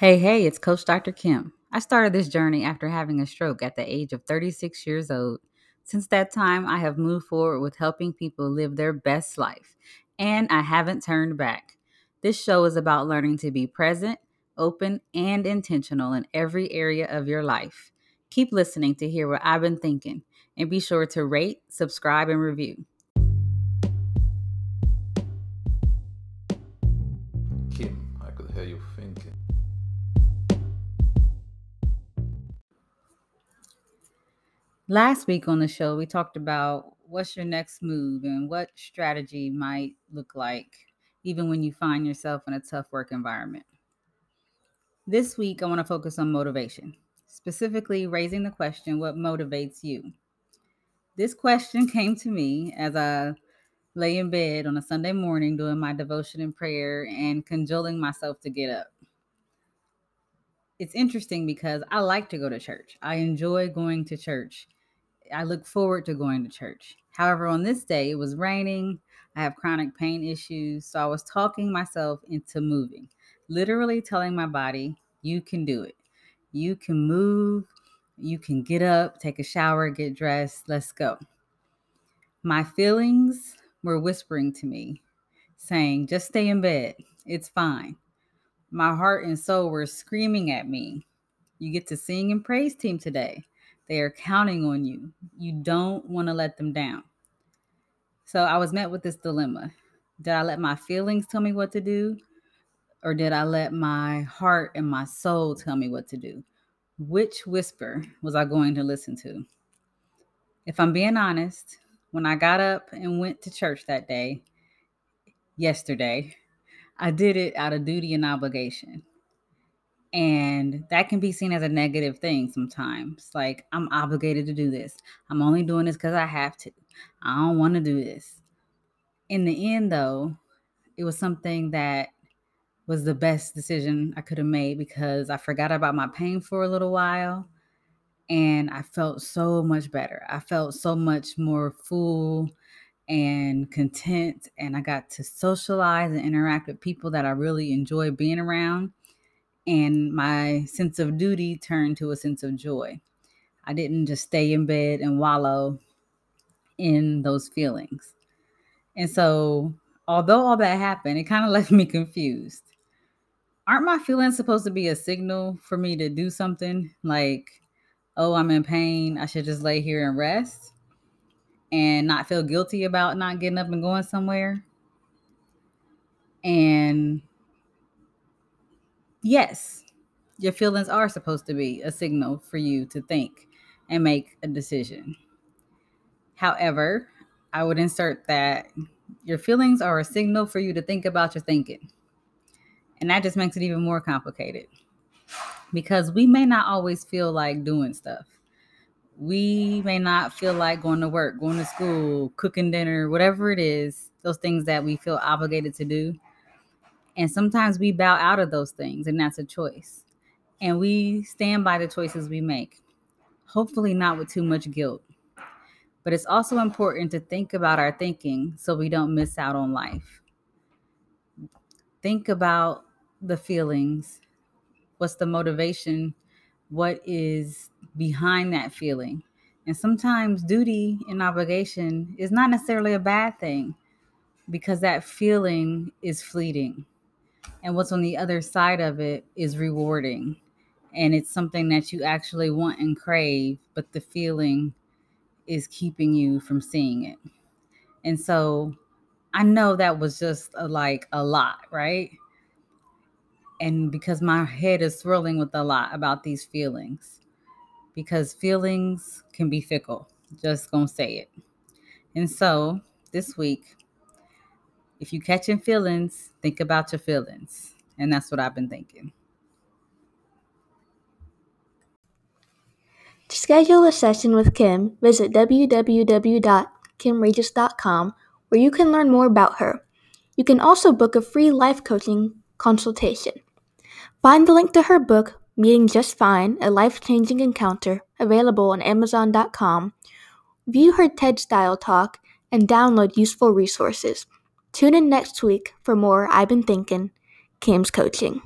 Hey, hey, it's Coach Dr. Kim. I started this journey after having a stroke at the age of 36 years old. Since that time, I have moved forward with helping people live their best life, and I haven't turned back. This show is about learning to be present, open, and intentional in every area of your life. Keep listening to hear what I've been thinking, and be sure to rate, subscribe, and review. Kim, I could hear you thinking. Last week on the show, we talked about what's your next move and what strategy might look like, even when you find yourself in a tough work environment. This week, I want to focus on motivation, specifically raising the question what motivates you? This question came to me as I lay in bed on a Sunday morning doing my devotion and prayer and cajoling myself to get up. It's interesting because I like to go to church. I enjoy going to church I look forward to going to church. However, on this day, it was raining. I have chronic pain issues. So I was talking myself into moving, literally telling my body, you can do it. You can move. You can get up, take a shower, get dressed. Let's go. My feelings were whispering to me, saying, just stay in bed. It's fine. My heart and soul were screaming at me. You get to sing and praise team today. They are counting on you. You don't want to let them down. So I was met with this dilemma. Did I let my feelings tell me what to do? Or did I let my heart and my soul tell me what to do? Which whisper was I going to listen to? If I'm being honest, when I got up and went to church that day, yesterday, I did it out of duty and obligation. And that can be seen as a negative thing sometimes. Like, I'm obligated to do this. I'm only doing this because I have to. I don't want to do this. In the end, though, it was something that was the best decision I could have made because I forgot about my pain for a little while and I felt so much better. I felt so much more full and content, and I got to socialize and interact with people that I really enjoy being around and my sense of duty turned to a sense of joy. I didn't just stay in bed and wallow in those feelings. And so, although all that happened, it kind of left me confused. Aren't my feelings supposed to be a signal for me to do something like, oh, I'm in pain, I should just lay here and rest and not feel guilty about not getting up and going somewhere? And yes, your feelings are supposed to be a signal for you to think and make a decision. However, I would insert that your feelings are a signal for you to think about your thinking. And that just makes it even more complicated because we may not always feel like doing stuff. We may not feel like going to work, going to school, cooking dinner, whatever it is, those things that we feel obligated to do and sometimes we bow out of those things, and that's a choice. And we stand by the choices we make, hopefully, not with too much guilt. But it's also important to think about our thinking so we don't miss out on life. Think about the feelings. What's the motivation? What is behind that feeling? And sometimes duty and obligation is not necessarily a bad thing because that feeling is fleeting and what's on the other side of it is rewarding. And it's something that you actually want and crave but the feeling is keeping you from seeing it. And so i know that was just a, like a lot right? And because my head is swirling with a lot about these feelings because feelings can be fickle just gonna say it. And so this week if you catching feelings, think about your feelings. And that's what I've been thinking. To schedule a session with Kim, visit www.kimregis.com where you can learn more about her. You can also book a free life coaching consultation. Find the link to her book, Meeting Just Fine A Life Changing Encounter, available on Amazon.com. View her TED style talk and download useful resources. Tune in next week for more I've Been Thinking, Kim's Coaching.